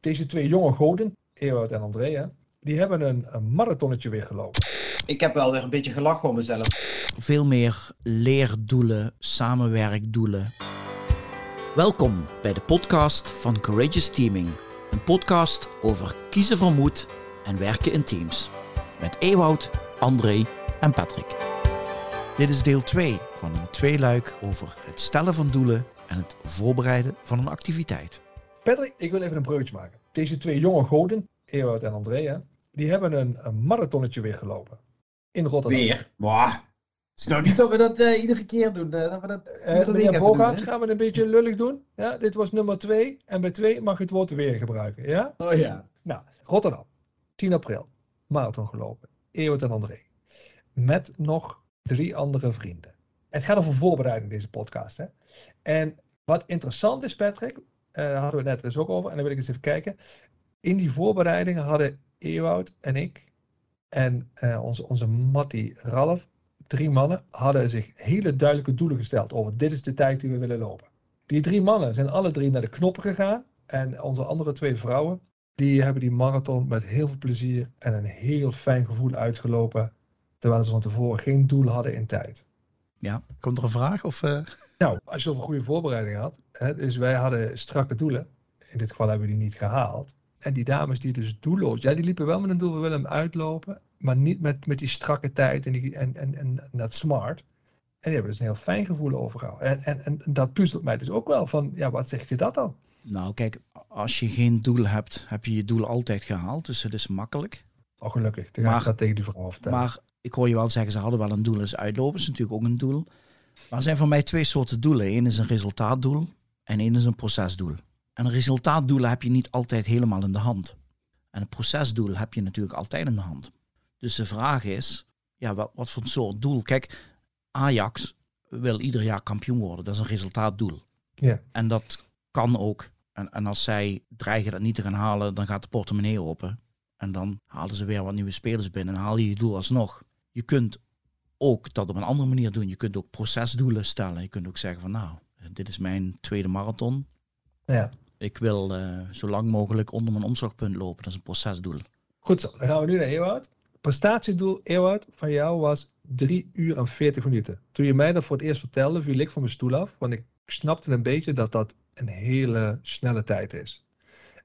Deze twee jonge goden, Ewout en Andrea, die hebben een, een marathonnetje weer gelopen. Ik heb wel weer een beetje gelachen om mezelf. Veel meer leerdoelen, samenwerkdoelen. Welkom bij de podcast van Courageous Teaming. Een podcast over kiezen van moed en werken in teams. Met Ewout, André en Patrick. Dit is deel 2 van een tweeluik over het stellen van doelen en het voorbereiden van een activiteit. Patrick, ik wil even een breukje maken. Deze twee jonge goden, Ewout en Andrea, die hebben een, een marathonnetje weer gelopen. In Rotterdam. Weer? Wow. Het is nou niet dat we dat eh, iedere keer doen. eh, dat we dat meneer Bogaert, doen, hè? gaan we een beetje lullig doen? Ja, dit was nummer 2. En bij 2 mag je het woord weer gebruiken. Ja? Oh ja. Nou, Rotterdam. 10 april. Marathon gelopen. Ewout en André. Met nog drie andere vrienden. Het gaat over voorbereiding, deze podcast. Hè? En wat interessant is, Patrick, daar hadden we het net dus ook over. En dan wil ik eens even kijken. In die voorbereidingen hadden Ewout en ik en eh, onze, onze Mattie Ralf, drie mannen, hadden zich hele duidelijke doelen gesteld over dit is de tijd die we willen lopen. Die drie mannen zijn alle drie naar de knoppen gegaan. En onze andere twee vrouwen, die hebben die marathon met heel veel plezier en een heel fijn gevoel uitgelopen. Terwijl ze van tevoren geen doel hadden in tijd. Ja, komt er een vraag? Of, eh? Nou, als je over goede voorbereiding had. Hè, dus wij hadden strakke doelen. In dit geval hebben we die niet gehaald. En die dames die dus doelloos, ja, die liepen wel met een doel, we willen hem uitlopen. Maar niet met, met die strakke tijd en, die, en, en, en, en dat smart. En die hebben dus een heel fijn gevoel overgehouden. En, en, en dat puzzelt mij dus ook wel van, ja, wat zegt je dat dan? Nou, kijk, als je geen doel hebt, heb je je doel altijd gehaald. Dus het is makkelijk. Oh, gelukkig. Dan ga ik Maar- dat tegen die vrouw vertellen. Maar ik hoor je wel zeggen, ze hadden wel een doel. Dus uitlopen is natuurlijk ook een doel. Maar er zijn voor mij twee soorten doelen. Eén is een resultaatdoel en één is een procesdoel. En een resultaatdoel heb je niet altijd helemaal in de hand. En een procesdoel heb je natuurlijk altijd in de hand. Dus de vraag is, ja, wat, wat voor soort doel? Kijk, Ajax wil ieder jaar kampioen worden. Dat is een resultaatdoel. Ja. En dat kan ook. En, en als zij dreigen dat niet te gaan halen, dan gaat de portemonnee open. En dan halen ze weer wat nieuwe spelers binnen en haal je je doel alsnog. Je kunt ook dat op een andere manier doen. Je kunt ook procesdoelen stellen. Je kunt ook zeggen van nou, dit is mijn tweede marathon. ja. Ik wil eh, zo lang mogelijk onder mijn omslagpunt lopen. Dat is een procesdoel. Goed zo, dan gaan we nu naar Ewout. Prestatiedoel, Ewout, van jou was 3 uur en 40 minuten. Toen je mij dat voor het eerst vertelde, viel ik van mijn stoel af. Want ik snapte een beetje dat dat een hele snelle tijd is.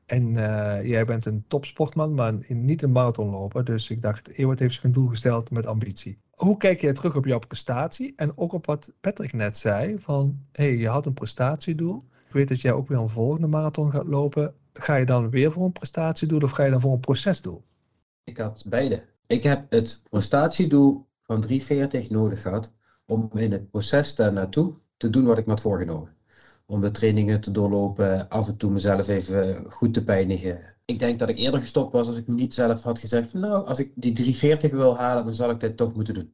En eh, jij bent een topsportman, maar niet een marathonloper. Dus ik dacht, Ewout heeft zich een doel gesteld met ambitie. Hoe kijk jij terug op jouw prestatie? En ook op wat Patrick net zei, van hey, je had een prestatiedoel. Ik weet dat jij ook weer een volgende marathon gaat lopen. Ga je dan weer voor een prestatiedoel of ga je dan voor een procesdoel? Ik had beide. Ik heb het prestatiedoel van 340 nodig gehad om in het proces daar naartoe te doen wat ik me had voorgenomen. Om de trainingen te doorlopen, af en toe mezelf even goed te pijnigen. Ik denk dat ik eerder gestopt was als ik me niet zelf had gezegd van nou, als ik die 340 wil halen, dan zal ik dit toch moeten doen.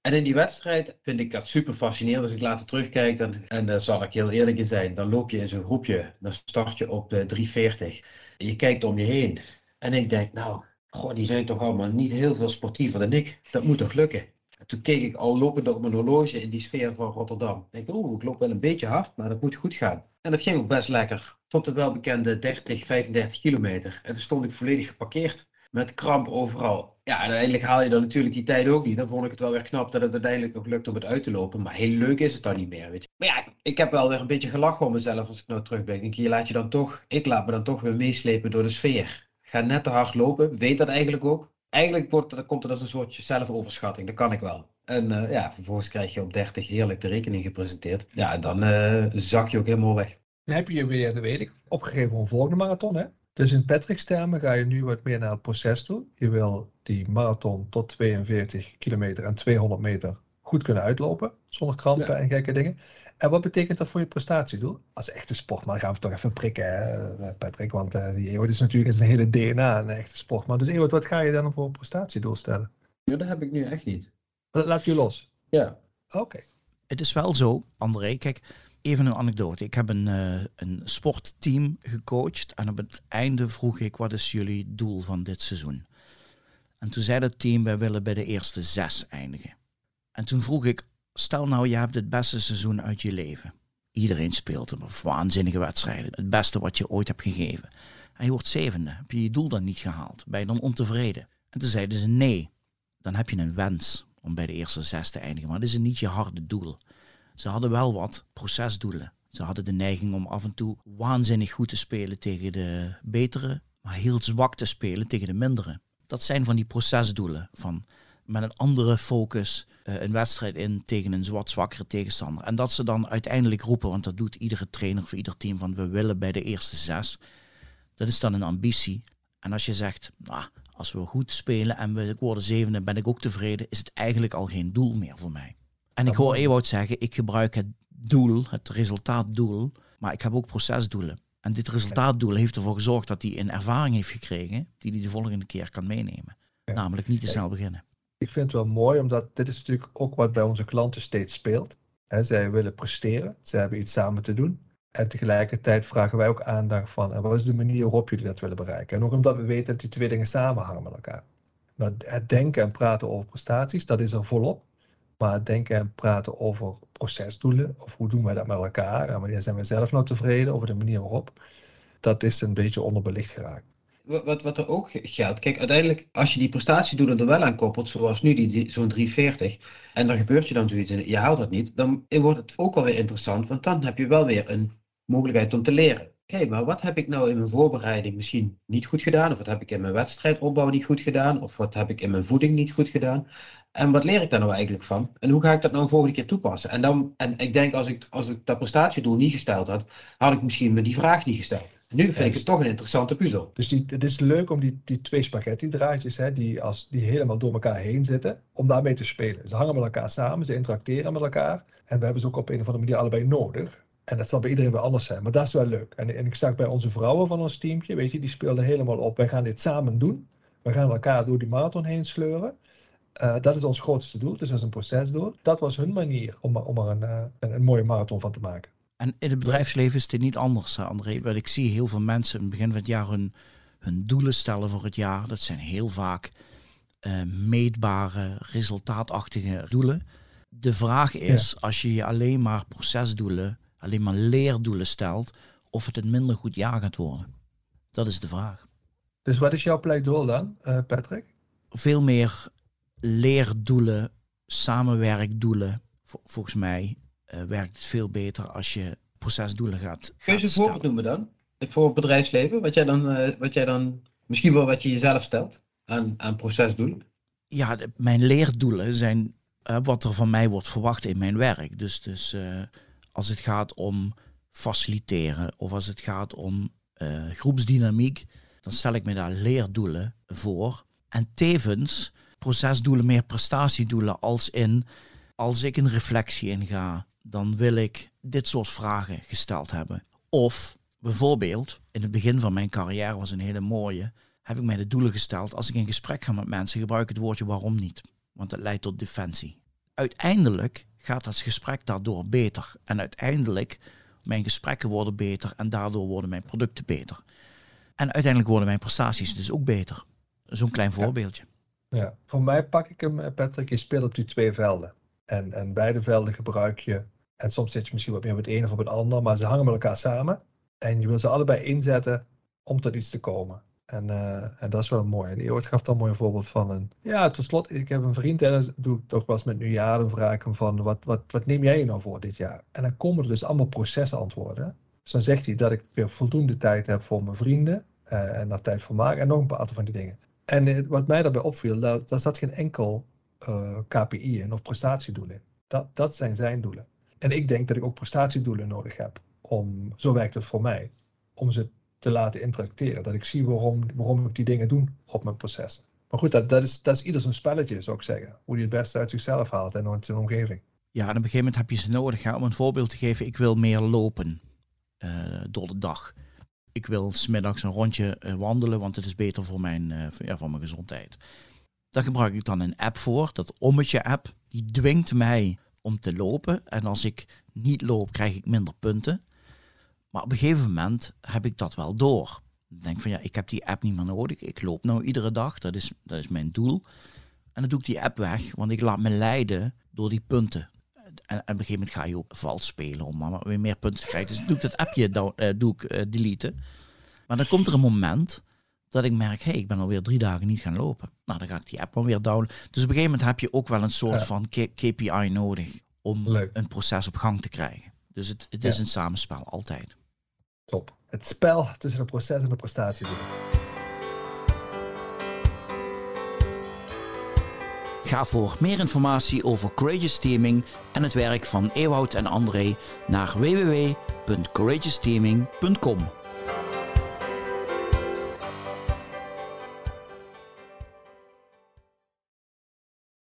En in die wedstrijd vind ik dat super fascinerend. Als ik later terugkijk, dan, en daar zal ik heel eerlijk in zijn, dan loop je in zo'n groepje, dan start je op de 340. En je kijkt om je heen. En ik denk, nou, goh, die zijn toch allemaal niet heel veel sportiever dan ik. Dat moet toch lukken? En toen keek ik al lopend op mijn horloge in die sfeer van Rotterdam. Ik denk, oeh, ik loop wel een beetje hard, maar dat moet goed gaan. En dat ging ook best lekker. Tot de welbekende 30, 35 kilometer. En toen stond ik volledig geparkeerd. Met kramp overal. Ja, en uiteindelijk haal je dan natuurlijk die tijd ook niet. Dan vond ik het wel weer knap dat het uiteindelijk nog lukt om het uit te lopen. Maar heel leuk is het dan niet meer, weet je. Maar ja, ik heb wel weer een beetje gelachen om mezelf als ik nou terugblik. Ik je laat je dan toch, ik laat me dan toch weer meeslepen door de sfeer. Ga net te hard lopen, weet dat eigenlijk ook. Eigenlijk wordt, dan komt er als een soort zelfoverschatting, dat kan ik wel. En eh, ja, vervolgens krijg je op 30 heerlijk de rekening gepresenteerd. Ja, en dan eh, zak je ook helemaal weg. Dan heb je je weer, dat weet ik, opgegeven voor een volgende marathon. Hè? Dus in Patrick's termen ga je nu wat meer naar het proces toe. Je wil die marathon tot 42 kilometer en 200 meter goed kunnen uitlopen. Zonder krampen Ja. en gekke dingen. En wat betekent dat voor je prestatiedoel? Als echte sportman gaan we toch even prikken, hè, Patrick. Want eh, die Ewout is natuurlijk zijn hele DNA een echte sportman. Dus Ewout, wat ga je dan voor een prestatiedoel stellen? Ja, dat heb ik nu echt niet. Laat je los. Ja. Oké. Het is wel zo, André. Kijk, even een anekdote. Ik heb een, eh, een sportteam gecoacht. En op het einde vroeg ik, wat is jullie doel van dit seizoen? En toen zei dat team, wij willen bij de eerste zes eindigen. En toen vroeg ik, stel nou, je hebt het beste seizoen uit je leven. Iedereen speelt hem, waanzinnige wedstrijden. Het beste wat je ooit hebt gegeven. en je wordt zevende. Heb je je doel dan niet gehaald? Ben je dan ontevreden? En toen zeiden ze nee, dan heb je een wens om bij de eerste zes te eindigen. Maar dat is niet je harde doel. Ze hadden wel wat procesdoelen. Ze hadden de neiging om af en toe waanzinnig goed te spelen tegen de betere, maar heel zwak te spelen tegen de mindere. Dat zijn van die procesdoelen. Van met een andere focus uh, een wedstrijd in tegen een wat zwakkere tegenstander. En dat ze dan uiteindelijk roepen, want dat doet iedere trainer voor ieder team, van we willen bij de eerste zes. Dat is dan een ambitie. En als je zegt, nou, als we goed spelen en we worden zevende, ben ik ook tevreden, is het eigenlijk al geen doel meer voor mij. En ik hoor Ewout zeggen, ik gebruik het doel, het resultaatdoel, maar ik heb ook procesdoelen. En dit resultaatdoel heeft ervoor gezorgd dat hij een ervaring heeft gekregen die hij de volgende keer kan meenemen. Namelijk niet te snel beginnen. Ik vind het wel mooi, omdat dit is natuurlijk ook wat bij onze klanten steeds speelt. He, zij willen presteren, zij hebben iets samen te doen. En tegelijkertijd vragen wij ook aandacht van, en wat is de manier waarop jullie dat willen bereiken? En ook omdat we weten dat die twee dingen samenhangen met elkaar. Het denken en praten over prestaties, dat is er volop. Maar het denken en praten over procesdoelen, of hoe doen wij dat met elkaar, en wanneer zijn we zelf nou tevreden over de manier waarop, dat is een beetje onderbelicht geraakt. Wat, wat er ook geldt, kijk, uiteindelijk, als je die prestatiedoelen er wel aan koppelt, zoals nu die, zo'n 340, en dan gebeurt je dan zoiets en je haalt dat niet, dan wordt het ook alweer interessant, want dan heb je wel weer een mogelijkheid om te leren. Kijk, maar wat heb ik nou in mijn voorbereiding misschien niet goed gedaan? Of wat heb ik in mijn wedstrijdopbouw niet goed gedaan? Of wat heb ik in mijn voeding niet goed gedaan? En wat leer ik daar nou eigenlijk van? En hoe ga ik dat nou een volgende keer toepassen? En, dan, en ik denk, als ik, als ik dat prestatiedoel niet gesteld had, had ik misschien me die vraag niet gesteld. Nu vind ik het toch een interessante puzzel. Dus die, het is leuk om die, die twee spaghetti draadjes, hè, die, als, die helemaal door elkaar heen zitten, om daarmee te spelen. Ze hangen met elkaar samen, ze interacteren met elkaar. En we hebben ze ook op een of andere manier allebei nodig. En dat zal bij iedereen wel anders zijn, maar dat is wel leuk. En, en ik zag bij onze vrouwen van ons teamje, weet je, die speelden helemaal op. Wij gaan dit samen doen. We gaan elkaar door die marathon heen sleuren. Uh, dat is ons grootste doel, dus dat is een procesdoel. Dat was hun manier om, om er een, uh, een, een, mooie marathon van te maken. En in het bedrijfsleven is dit niet anders, André. Want ik zie heel veel mensen in het begin van het jaar hun, hun doelen stellen voor het jaar. Dat zijn heel vaak uh, meetbare, resultaatachtige doelen. De vraag is, ja. als je je alleen maar procesdoelen alleen maar leerdoelen stelt, of het een minder goed jaar gaat worden. Dat is de vraag. Dus wat is jouw pleidooi dan, uh, Patrick? Veel meer leerdoelen, samenwerkdoelen. volgens mij werkt het veel beter als je procesdoelen gaat. Kun je ze een voorbeeld noemen dan? Voor het bedrijfsleven? Wat jij dan, uh, wat jij dan misschien wel wat je jezelf stelt aan, aan procesdoelen? Ja, de, mijn leerdoelen zijn wat er van mij wordt verwacht in mijn werk. Dus, dus als het gaat om faciliteren of als het gaat om uh, groepsdynamiek, dan stel ik me daar leerdoelen voor. En tevens procesdoelen, meer prestatiedoelen, als in als ik een reflectie inga, dan wil ik dit soort vragen gesteld hebben. Of bijvoorbeeld, in het begin van mijn carrière was een hele mooie, heb ik mij de doelen gesteld. Als ik in gesprek ga met mensen, gebruik ik het woordje waarom niet. Want het leidt tot defensie. Uiteindelijk gaat het gesprek daardoor beter. En uiteindelijk, mijn gesprekken worden beter en daardoor worden mijn producten beter. En uiteindelijk worden mijn prestaties dus ook beter. Zo'n klein voorbeeldje. Ja. voor mij pak ik hem, eh, Patrick, je speelt op die twee velden. En, en beide velden gebruik je. En soms zit je misschien wat meer op het ene of op het ander, maar ze hangen met elkaar samen. En je wil ze allebei inzetten om tot iets te komen. En, uh, en dat is wel mooi. En Eeuwert gaf dan een mooi voorbeeld van een... Ja, tot slot, ik heb een vriend en dat doe ik toch wel eens met nieuwjaar. Dan vraag hem van, wat, wat, wat neem jij nou voor dit jaar? En dan komen er dus allemaal procesantwoorden. Dus dan zegt hij dat ik weer voldoende tijd heb voor mijn vrienden. Uh, en daar tijd voor maken. En nog een paar van die dingen. En uh, wat mij daarbij opviel, daar, daar zat geen enkel KPI in of prestatiedoel in. Dat, dat zijn zijn doelen. En ik denk dat ik ook prestatiedoelen nodig heb. Om, zo werkt het voor mij. Om ze te laten interacteren. Dat ik zie waarom, waarom ik die dingen doe op mijn proces. Maar goed, dat, dat, is, dat is ieder zijn spelletje, zou ik zeggen. Hoe hij het beste uit zichzelf haalt en uit zijn omgeving. Ja, en op een gegeven moment heb je ze nodig. Hè? Om een voorbeeld te geven, ik wil meer lopen uh, door de dag. Ik wil smiddags een rondje uh, wandelen, want het is beter voor mijn, uh, ja, voor mijn gezondheid. Daar gebruik ik dan een app voor, dat Ommetje app. Die dwingt mij om te lopen. En als ik niet loop, krijg ik minder punten. Maar op een gegeven moment heb ik dat wel door. Ik denk van ja, ik heb die app niet meer nodig. Ik loop nou iedere dag, dat is, dat is mijn doel. En dan doe ik die app weg, want ik laat me leiden door die punten. En, op een gegeven moment ga je ook vals spelen om maar weer meer punten te krijgen. Dus doe ik dat appje uh, doe ik, uh, deleten. Maar dan komt er een moment dat ik merk, hé, hey, ik ben alweer drie dagen niet gaan lopen. Nou, dan ga ik die app alweer downloaden. Dus op een gegeven moment heb je ook wel een soort Ja. van KPI nodig om Leuk. een proces op gang te krijgen. Dus het, het is Ja. een samenspel, altijd. Top. Het spel tussen het proces en de prestatie. Ga voor meer informatie over Courageous Teaming en het werk van Ewout en André naar www.courageousteaming.com.